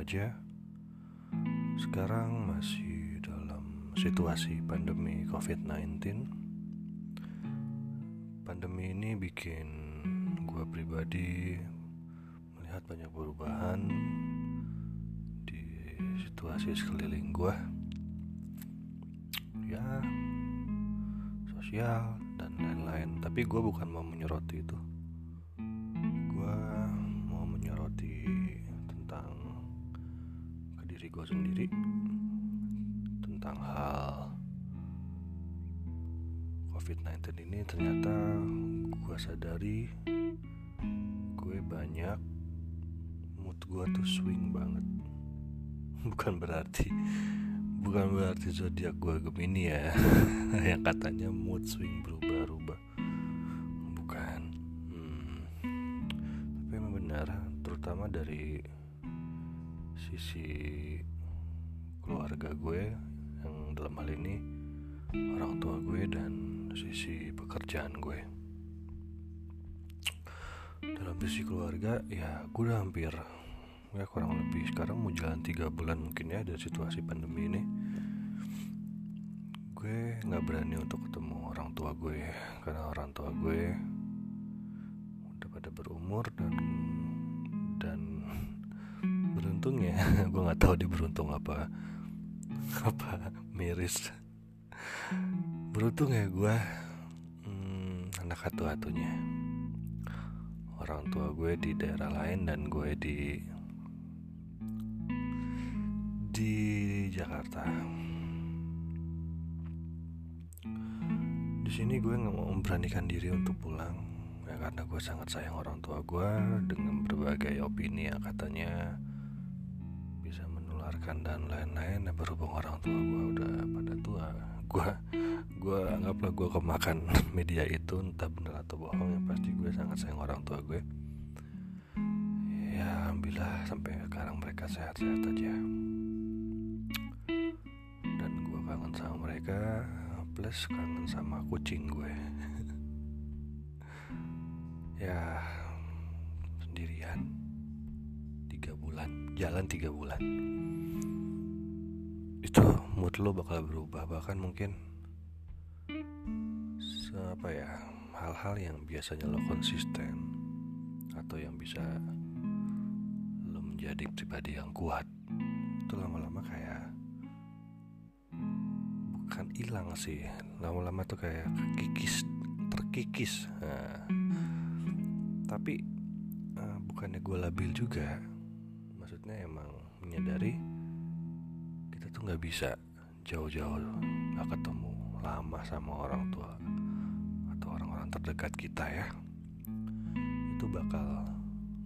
aja. Sekarang masih dalam situasi pandemi COVID-19. Pandemi ini bikin gue pribadi melihat banyak perubahan di situasi sekeliling gue. Ya, sosial dan lain-lain. Tapi gue bukan mau menyoroti itu gue sendiri tentang hal COVID-19 ini ternyata gue sadari gue banyak mood gue tuh swing banget. Bukan berarti bukan berarti zodiak gue Gemini ya. Yang katanya mood swing berubah-ubah. Bukan. Hmm. tapi memang benar terutama dari sisi keluarga gue yang dalam hal ini orang tua gue dan sisi pekerjaan gue. Dalam sisi keluarga ya gue udah hampir ya kurang lebih sekarang mau jalan tiga bulan mungkin ya dari situasi pandemi ini. Gue nggak berani untuk ketemu orang tua gue karena orang tua gue udah pada berumur dan dan beruntung ya. Gue nggak tahu dia beruntung apa apa miris? Beruntung ya gue hmm, anak satu-satunya. Orang tua gue di daerah lain dan gue di di Jakarta. Di sini gue nggak mau memberanikan diri untuk pulang ya karena gue sangat sayang orang tua gue dengan berbagai opini yang katanya dan lain-lain ya berhubung orang tua gue udah pada tua. Gue gue anggaplah gue kemakan media itu entah benar atau bohong yang pasti gue sangat sayang orang tua gue ya alhamdulillah sampai sekarang mereka sehat-sehat aja. Dan gue kangen sama mereka plus kangen sama kucing gue ya sendirian. Tiga bulan jalan tiga bulan itu mood lo bakal berubah bahkan mungkin apa ya hal-hal yang biasanya lo konsisten atau yang bisa lo menjadi pribadi yang kuat itu lama-lama kayak bukan hilang sih. Lama-lama tuh kayak kikis terkikis. Nah, tapi uh, bukannya gue labil juga maksudnya emang menyadari tuh nggak bisa jauh-jauh nggak ketemu lama sama orang tua atau orang-orang terdekat kita ya. Itu bakal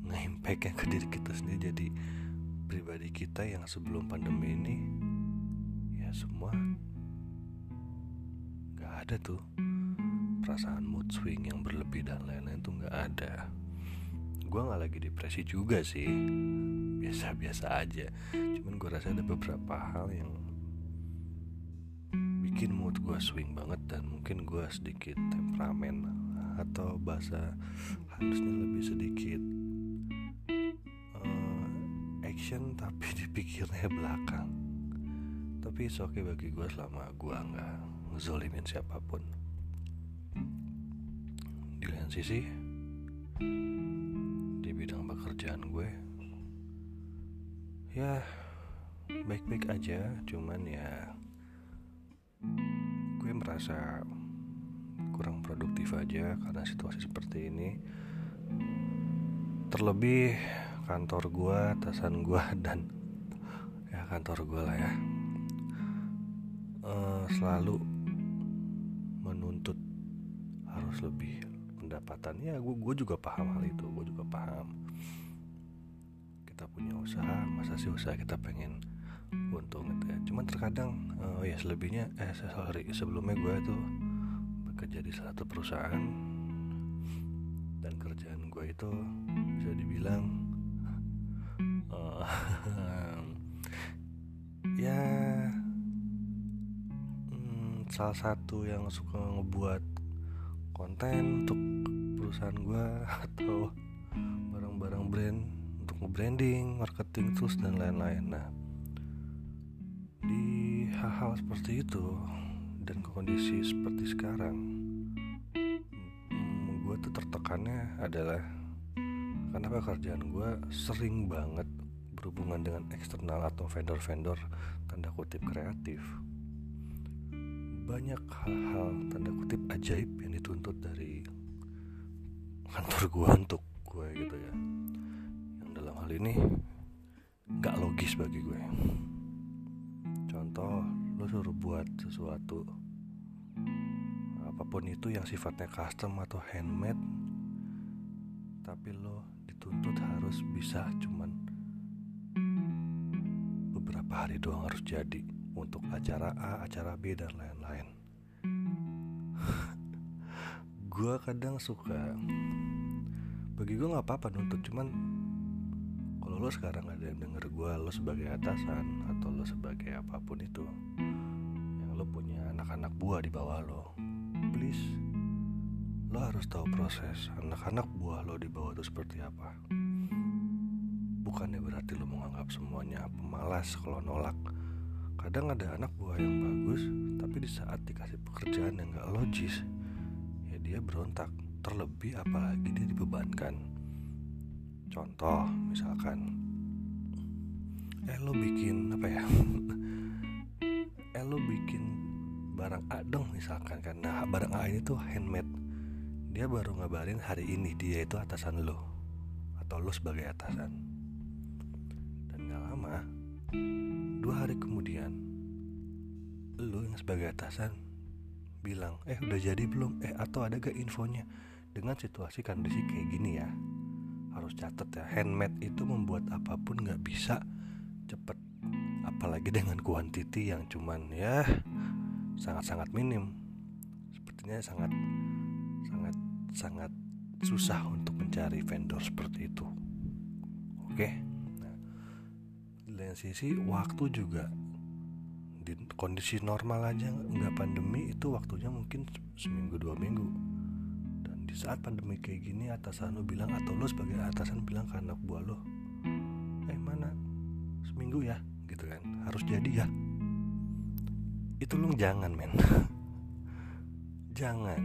nge-impact yang ke diri kita sendiri. Jadi pribadi kita yang sebelum pandemi ini ya semua nggak ada tuh. Perasaan mood swing yang berlebih dan lain-lain tuh nggak ada. Gue nggak lagi depresi juga sih. Biasa-biasa aja cuman gue rasa ada beberapa hal yang bikin mood gue swing banget dan mungkin gue sedikit temperamen atau bahasa halusnya lebih sedikit uh, action tapi dipikirnya belakang. Tapi oke okay bagi gue selama gue nggak ngezolimin siapa pun. Di lain sisi di bidang pekerjaan gue ya baik-baik aja cuman ya gue merasa kurang produktif aja karena situasi seperti ini. Terlebih kantor gue atasan gue dan ya kantor gue lah ya. Uh, selalu menuntut harus lebih pendapatan. Ya gue gue juga paham hal itu gue juga paham. Kita punya usaha masa sih usaha kita pengen untung gitu ya cuman terkadang uh, ya selebihnya eh sorry sebelumnya gue tuh bekerja di salah satu perusahaan dan kerjaan gue itu bisa dibilang uh, ya hmm, salah satu yang suka ngebuat konten untuk perusahaan gue atau barang-barang brand branding, marketing tools dan lain-lain. Nah, di hal-hal seperti itu dan kondisi seperti sekarang, hmm, gue tuh tertekannya adalah karena pekerjaan gue sering banget berhubungan dengan eksternal atau vendor-vendor tanda kutip kreatif. Banyak hal-hal tanda kutip ajaib yang dituntut dari kantor gue untuk gue gitu ya. Yang dalam hal ini gak logis bagi gue contoh lo suruh buat sesuatu apa pun itu yang sifatnya custom atau handmade tapi lo dituntut harus bisa cuman beberapa hari doang harus jadi untuk acara A, acara B dan lain-lain. gue kadang suka bagi gue nggak apa-apa nuntut cuman kalau lo sekarang ada yang denger gue lo sebagai atasan sebagai apa pun itu yang lo punya anak-anak buah di bawah lo please lo harus tahu proses anak-anak buah lo di bawah itu seperti apa. Bukannya berarti lo menganggap semuanya pemalas kalau nolak. Kadang ada anak buah yang bagus tapi di saat dikasih pekerjaan yang gak logis ya dia berontak terlebih apalagi dia dibebankan. Contoh misalkan eh lo bikin apa ya? Eh lo bikin barang A dong misalkan karena barang A ini tuh handmade. Dia baru ngabarin hari ini dia itu atasan lo atau lo sebagai atasan. Dan gak lama Dua hari kemudian, lu yang sebagai atasan bilang, eh udah jadi belum? Eh atau ada gak infonya? Dengan situasi kondisi kayak gini ya, harus catat ya, handmade itu membuat apa pun gak bisa cepet. Apalagi dengan kuantiti yang cuman ya sangat-sangat minim. Sepertinya sangat sangat sangat susah untuk mencari vendor seperti itu. Oke. Okay? lain sisi waktu juga di kondisi normal aja nggak pandemi itu waktunya mungkin seminggu dua minggu dan di saat pandemi kayak gini atasan lo bilang atau lo sebagai atasan bilang ke anak buah lo seminggu ya gitu kan. Harus jadi ya. Itu lo jangan men. Jangan.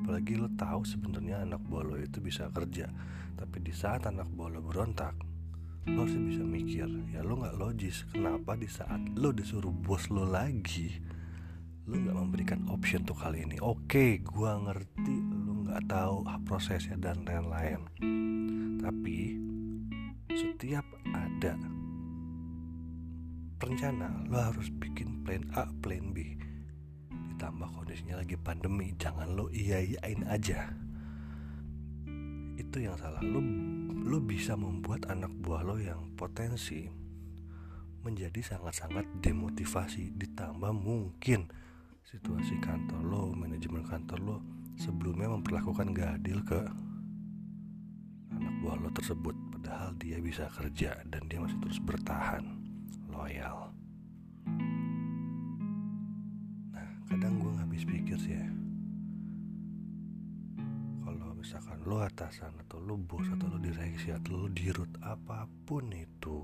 Apalagi lo tahu sebenarnya anak buah lo itu bisa kerja. Tapi di saat anak buah lo berontak lo sih bisa mikir ya lo nggak logis. Kenapa di saat lo disuruh bos lo lagi lo nggak memberikan option tuh kali ini? Oke gua ngerti lo nggak tahu prosesnya dan lain-lain. Tapi setiap ada rencana lo harus bikin plan A plan B. Ditambah kondisinya lagi pandemi jangan lo iya iyain aja. Itu yang salah. Lo lo bisa membuat anak buah lo yang potensi menjadi sangat-sangat demotivasi. Ditambah mungkin situasi kantor lo manajemen kantor lo sebelumnya memperlakukan gak adil ke anak buah lo tersebut. Padahal dia bisa kerja dan dia masih terus bertahan loyal. Nah kadang gue habis pikir sih ya. Misalkan lo atasan atau lo bos atau lo direksi atau lo dirut apa pun itu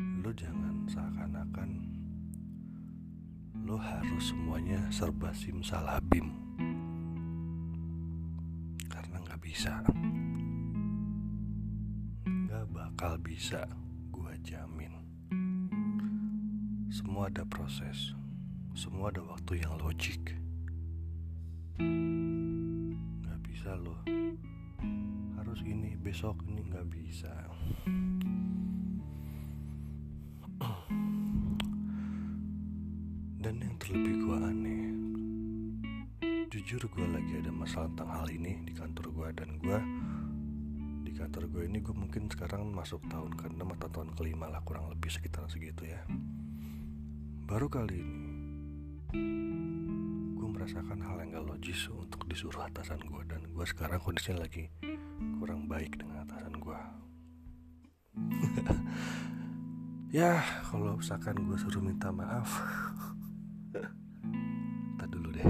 lo jangan seakan-akan lo harus semuanya serba simsalabim karena nggak bisa. Nggak bakal bisa jamin semua ada proses. Semua ada waktu yang logik. Nggak bisa loh. Harus ini besok ini nggak bisa. Dan yang terlebih gue aneh jujur gue lagi ada masalah tentang hal ini di kantor gue dan gue di kantor gue ini gue mungkin sekarang masuk tahun ke-6 atau tahun kelima lah kurang lebih sekitar segitu ya. Baru kali ini merasakan hal yang gak logis untuk disuruh atasan gue dan gue sekarang kondisinya lagi kurang baik dengan atasan gue. Ya kalau misalkan gue suruh minta maaf tak dulu deh.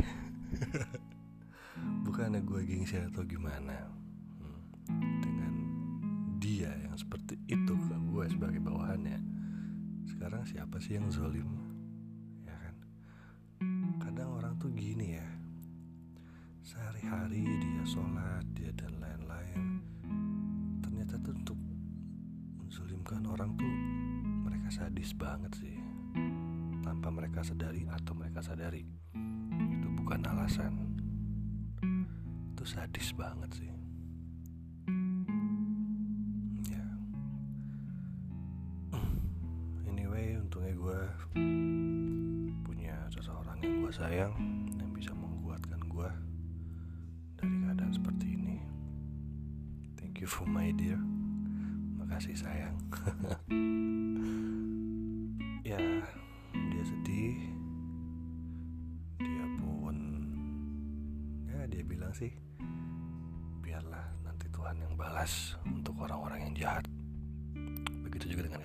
Bukannya gue gengsi atau gimana yang seperti itu ke gue sebagai bawahannya sekarang siapa sih yang zolim? Ya kan? Kadang orang tuh gini ya. Sehari-hari dia sholat dia dan lain-lain. Ternyata tuh untuk menzolimkan orang tuh mereka sadis banget sih. Tanpa mereka sadari atau mereka sadari. Itu bukan alasan. Itu sadis banget sih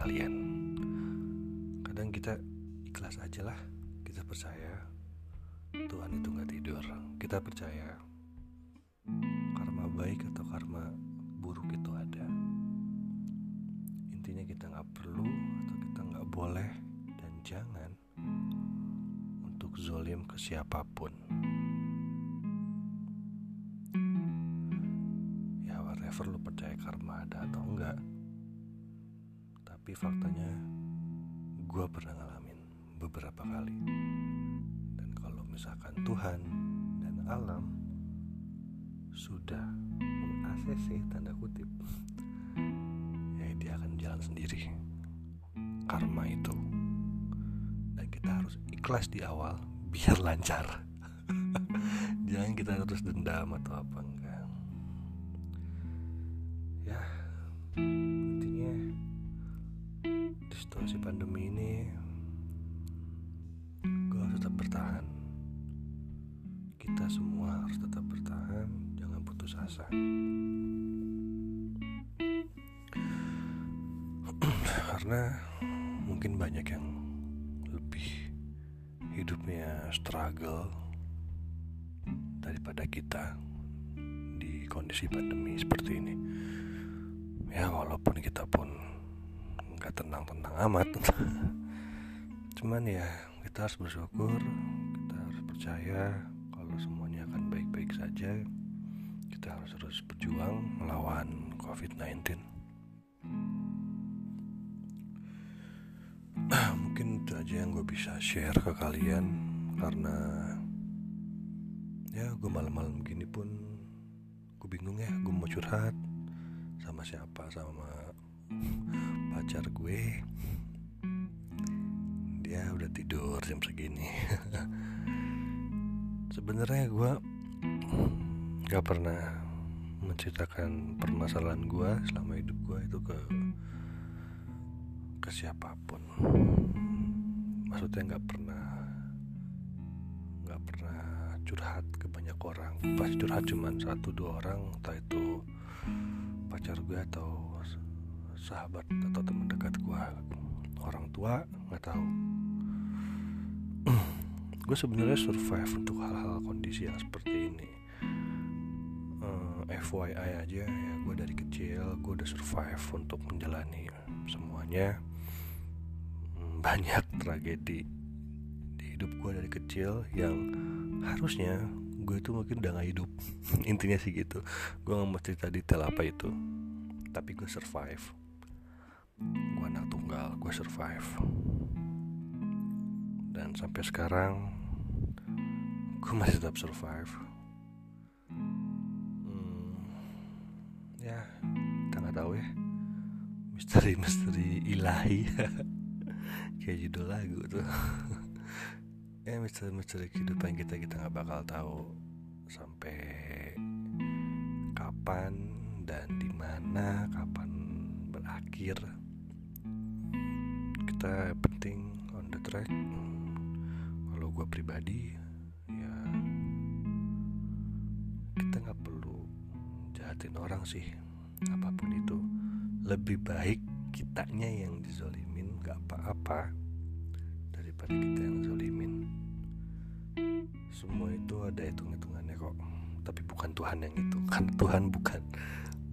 kalian. Kadang kita ikhlas aja lah kita percaya Tuhan itu nggak tidur. Kita percaya karma baik atau karma buruk itu ada. Intinya kita nggak perlu atau kita nggak boleh dan jangan untuk zolim ke siapa pun. Ya whatever lu percaya karma ada atau enggak tapi faktanya gue pernah ngalamin beberapa kali. Dan kalau misalkan Tuhan dan alam sudah meng-ACC tanda kutip ya dia akan jalan sendiri. Karma itu. Dan kita harus ikhlas di awal biar lancar. Jangan kita terus dendam atau apa enggak pandemi harus bersyukur kita harus percaya kalau semuanya akan baik-baik saja. Kita harus terus berjuang melawan COVID-19 mungkin itu aja yang gue bisa share ke kalian karena ya gue malam-malam gini pun gue bingung ya gue mau curhat sama siapa sama pacar gue dia udah tidur jam segini. Sebenarnya gue gak pernah menceritakan permasalahan gue selama hidup gue itu ke ke siapa pun. Maksudnya nggak pernah nggak pernah curhat ke banyak orang. Pas curhat cuman satu dua orang entah itu pacar gue atau sahabat atau teman dekat gue orang tua nggak tahu. Gue sebenarnya survive untuk hal-hal kondisi yang seperti ini. Uh, FYI aja ya gue dari kecil gue udah survive untuk menjalani semuanya. Banyak tragedi di hidup gue dari kecil yang harusnya gue itu mungkin udah gak hidup. Intinya sih gitu. Gue gak mau cerita detail apa itu. Tapi gue survive gue anak tunggal gue survive. Dan sampai sekarang gue masih tetap survive. Hmm, ya kita nggak tahu ya. Misteri-misteri ilahi. Kayak judul lagu tuh. Ya misteri-misteri kehidupan kita kita nggak bakal tahu sampai kapan dan di mana kapan berakhir kita penting on the track. Kalau gue pribadi ya kita nggak perlu jahatin orang sih. Apa pun itu. Lebih baik kitanya yang dizolimin gak apa-apa daripada kita yang zolimin. Semua itu ada hitung-hitungannya kok. Tapi bukan Tuhan yang itu. Kan Tuhan bukan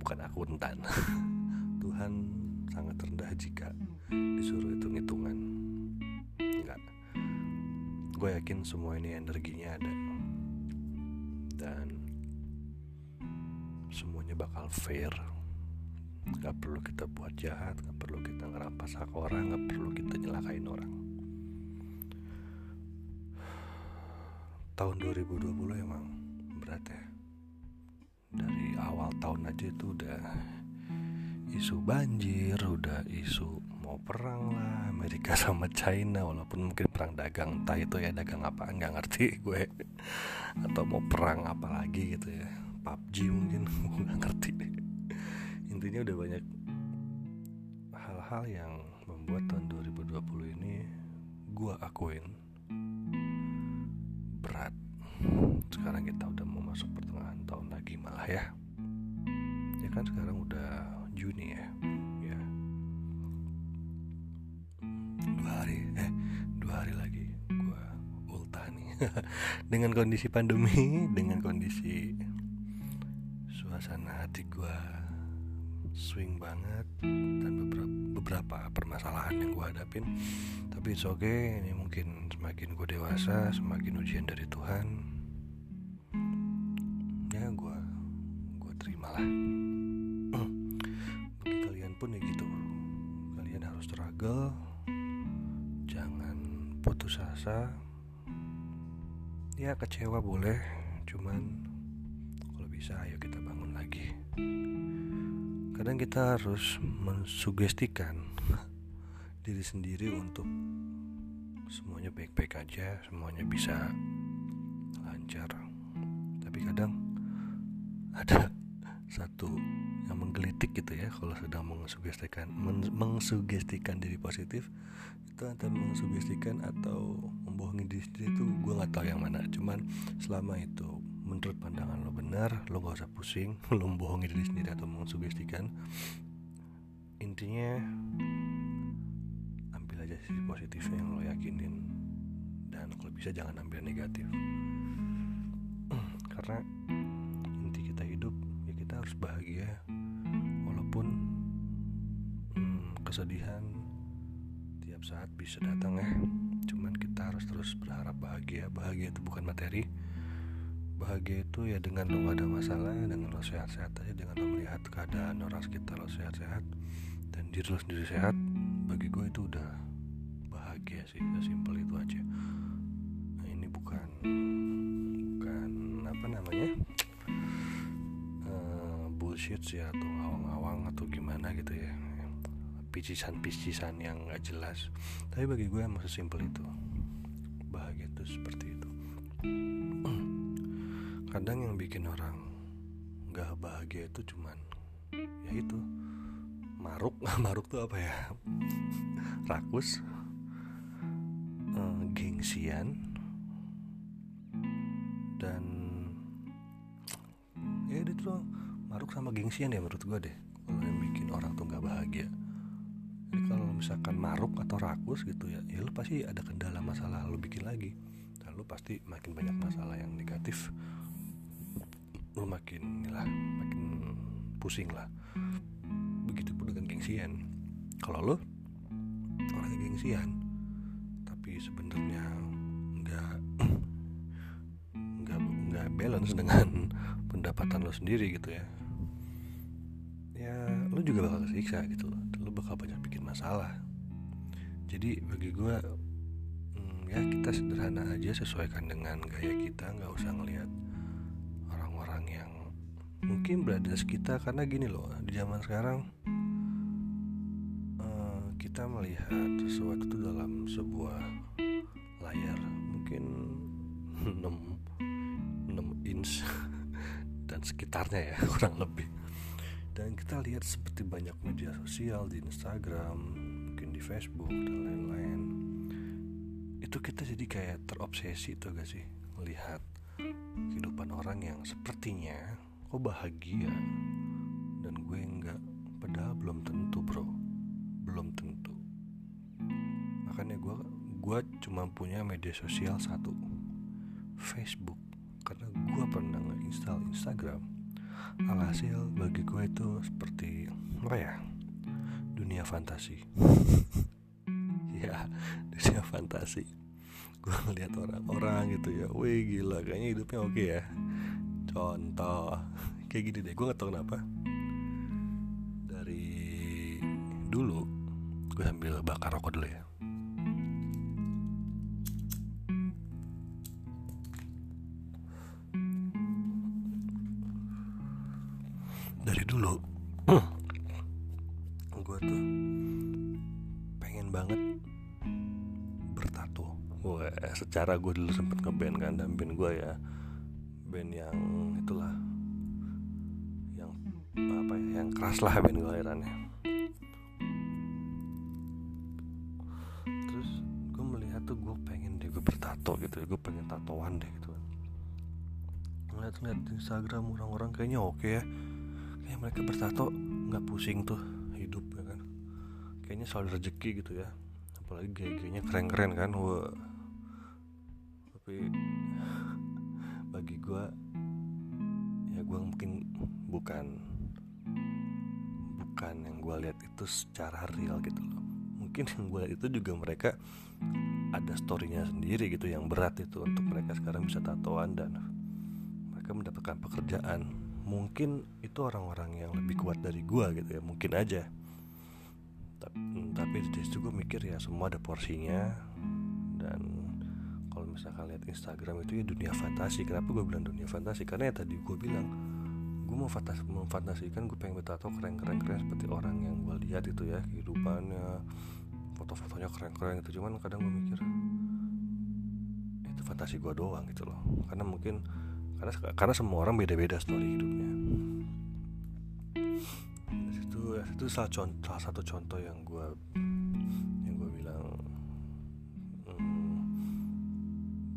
bukan akuntan. Tuhan sangat rendah jika disuruh hitung-hitungan. Enggak. Gue yakin semua ini energinya ada. Dan Semuanya bakal fair. Gak perlu kita buat jahat Gak perlu kita ngerampas hak orang Gak perlu kita nyelakain orang. Tahun 2020 emang berat ya. Dari awal tahun aja itu udah isu banjir, udah isu mau perang lah Amerika sama China walaupun mungkin perang dagang entah itu ya dagang apa nggak ngerti gue. Atau mau perang apa lagi gitu ya PUBG mungkin gue nggak ngerti. Deh intinya udah banyak hal-hal yang membuat tahun 2020 ini gue akuin berat. Sekarang kita udah mau masuk pertengahan tahun lagi malah ya. Ya kan sekarang udah Juni ya? Ya. Dua hari eh dua hari lagi gue ultah nih. Dengan kondisi pandemi dengan kondisi suasana hati gue swing banget dan beberapa beberapa permasalahan yang gue hadapin. Tapi it's okay ini mungkin semakin gue dewasa semakin ujian dari Tuhan ya gue gue terimalah pun ya gitu. Kalian harus struggle. Jangan putus asa. Ya kecewa boleh cuman kalau bisa ayo kita bangun lagi. Kadang kita harus mensugestikan diri sendiri untuk semuanya baik-baik aja semuanya bisa lancar. Tapi kadang ada satu yang menggelitik gitu ya kalau sedang mengsugestikan men mengsugestikan diri positif itu antara mengsugestikan atau membohongi diri sendiri itu gue nggak tahu yang mana. Cuman selama itu menurut pandangan lo benar lo gak usah pusing lo membohongi diri sendiri atau mengsugestikan intinya ambil aja sisi positifnya yang lo yakinin. Dan kalau bisa jangan ambil negatif. Karena harus bahagia. Walaupun hmm, kesedihan tiap saat bisa datang ya. Cuman kita harus terus berharap bahagia. Bahagia itu bukan materi. Bahagia itu ya dengan lo ada masalah dengan lo sehat-sehat aja dengan lo melihat keadaan orang sekitar lo sehat-sehat dan diri lo sendiri sehat bagi gue itu udah bahagia sih. Sesimpel itu aja. Nah, ini bukan bullshit sih atau awang-awang atau gimana gitu ya. Picisan-picisan yang gak jelas. Tapi bagi gue emang sesimpel itu. Bahagia itu seperti itu. Kadang yang bikin orang gak bahagia itu cuman ya itu. Maruk. Maruk tuh apa ya? Rakus. Uh, gengsian. Dan ya itu maruk sama gengsian ya menurut gue deh. Kalau yang bikin orang tuh nggak bahagia. Jadi kalau misalkan maruk atau rakus gitu ya ya lu pasti ada kendala masalah lu bikin lagi. Dan lu pasti makin banyak masalah yang negatif. Lu makin lah makin pusing lah. Begitu pun dengan gengsian. Kalau lu orang gengsian. Tapi sebenarnya nggak nggak nggak balance dengan pendapatan lo sendiri gitu ya lu juga bakal kesiksa gitu loh. Lu bakal banyak bikin masalah. Jadi bagi gue hmm, ya kita sederhana aja sesuaikan dengan gaya kita nggak usah ngelihat orang-orang yang mungkin berada di sekitar karena gini loh di zaman sekarang uh, kita melihat sesuatu itu dalam sebuah layar mungkin 6 6 inch dan sekitarnya ya kurang lebih dan kita lihat seperti banyak media sosial di Instagram mungkin di Facebook dan lain-lain. Itu kita jadi kayak terobsesi tuh gak sih? Melihat kehidupan orang yang sepertinya kok bahagia. Dan gue enggak padahal belum tentu bro. Belum tentu. Makanya gue gue cuma punya media sosial satu. Facebook. Karena gue pernah nge-install Instagram alhasil bagi gue itu seperti apa ya dunia fantasi. Ya dunia fantasi. Gue ngeliat orang-orang gitu ya wih gila kayaknya hidupnya oke ya. Contoh kayak gini deh gue gak tau kenapa. Dari dulu gue sambil bakar rokok dulu ya secara gue dulu sempet ngeband kan dan band gue ya band yang itulah yang apa ya yang keras lah band gue alirannya terus gue melihat tuh gue pengen deh gue bertato gitu gue pengen tatoan deh gitu ngeliat-ngeliat di Instagram orang-orang kayaknya oke ya. Kayak mereka bertato nggak pusing tuh hidup ya kan. Kayaknya soal rezeki gitu ya. Apalagi gaya-gayanya keren-keren kan wah tapi bagi gue ya gue mungkin bukan bukan yang gue lihat itu secara real gitu loh. Mungkin yang gue lihat itu juga mereka ada storynya sendiri gitu yang berat itu untuk mereka sekarang bisa tatoan dan mereka mendapatkan pekerjaan. Mungkin itu orang-orang yang lebih kuat dari gue gitu ya mungkin aja. Tapi, tapi di situ gue mikir ya semua ada porsinya dan misalkan lihat Instagram itu ya dunia fantasi. Kenapa gue bilang dunia fantasi? Karena ya tadi gue bilang gue mau fantas memfantasikan gue pengen bertato keren-keren keren seperti orang yang gue lihat itu ya kehidupannya foto-fotonya keren-keren gitu. Cuman kadang gue mikir itu fantasi gue doang gitu loh. Karena mungkin karena karena semua orang beda-beda story hidupnya. Itu itu salah, contoh, salah satu contoh yang gue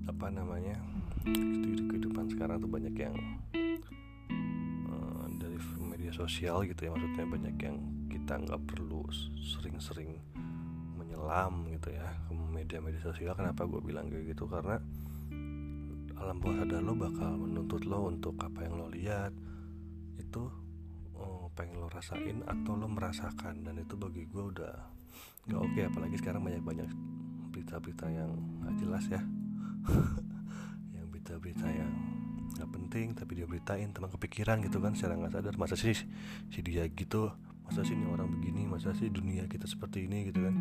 apa namanya itu kehidupan sekarang tuh banyak yang uh, dari media sosial gitu ya maksudnya banyak yang kita nggak perlu sering-sering menyelam gitu ya ke media-media sosial. Kenapa gue bilang kayak gitu? Karena alam bawah sadar lo bakal menuntut lo untuk apa yang lo lihat itu oh, pengen lo rasain atau lo merasakan. Dan itu bagi gue udah nggak oke okay, apalagi sekarang banyak-banyak berita-berita yang nggak jelas ya yang berita-berita yang nggak penting tapi dia beritain tentang kepikiran gitu kan secara nggak sadar. Masa sih si dia gitu? Masa sih ini orang begini? Masa sih dunia kita seperti ini gitu kan?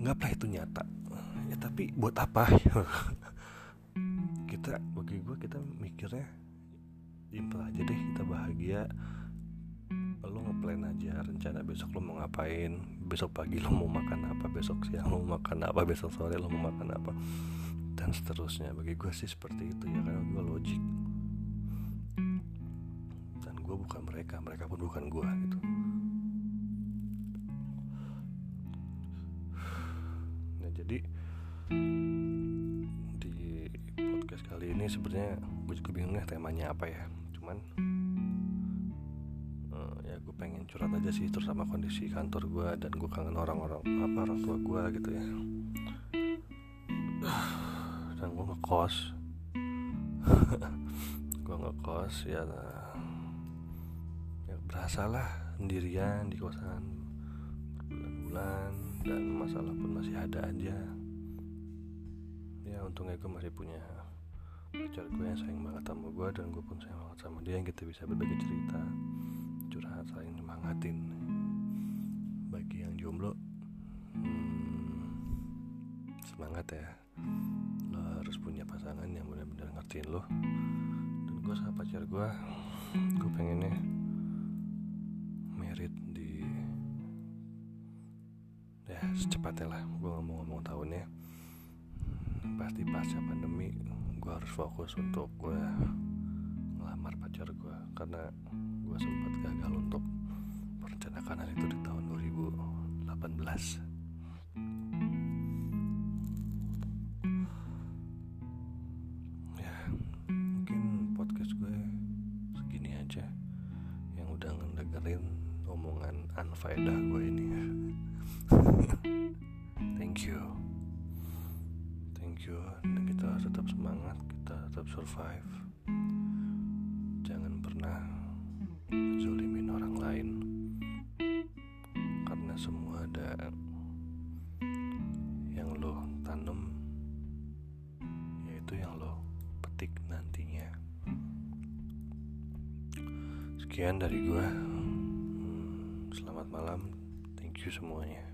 Anggaplah itu nyata. Ya tapi buat apa? Kita bagi gue kita mikirnya simpel aja deh. Kita bahagia lo ngeplan aja rencana besok lo mau ngapain besok pagi lo mau makan apa besok siang lo mau makan apa besok sore lo mau makan apa dan seterusnya. Bagi gue sih seperti itu ya karena gue logik. Dan gue bukan mereka mereka pun bukan gue gitu. Nah jadi di podcast kali ini sebenarnya gue juga bingung ya temanya apa ya. Cuman pengen curhat aja sih terus sama kondisi kantor gue dan gue kangen orang-orang apa orang tua gue gitu ya. Dan gue ngekos. Gue ngekos ya ya berasa lah sendirian di kosan berbulan-bulan dan masalah pun masih ada aja. Ya untungnya gue masih punya pacar gue yang sayang banget sama gue dan gue pun sayang banget sama dia yang kita bisa berbagi cerita saling nyemangatin. Bagi yang jomblo hmm, semangat ya. Lo harus punya pasangan yang benar-benar ngertiin lo. Dan gue sama pacar gue gue pengennya merit di ya secepatnya lah. Gue ngomong-ngomong tahunnya. Pasti pasca pandemi gue harus fokus untuk gue ngelamar pacar gue karena gue sempat gagal untuk merencanakan hal itu di tahun 2018 ya mungkin podcast gue segini aja yang udah ngedengerin omongan anfaedah gue ini. Thank you. Thank you. Dan kita tetap semangat kita tetap survive pernah zulimin orang lain. Karena semua ada yang lo tanam yaitu yang lo petik nantinya. Sekian dari gua. Hmm, selamat malam. Thank you semuanya.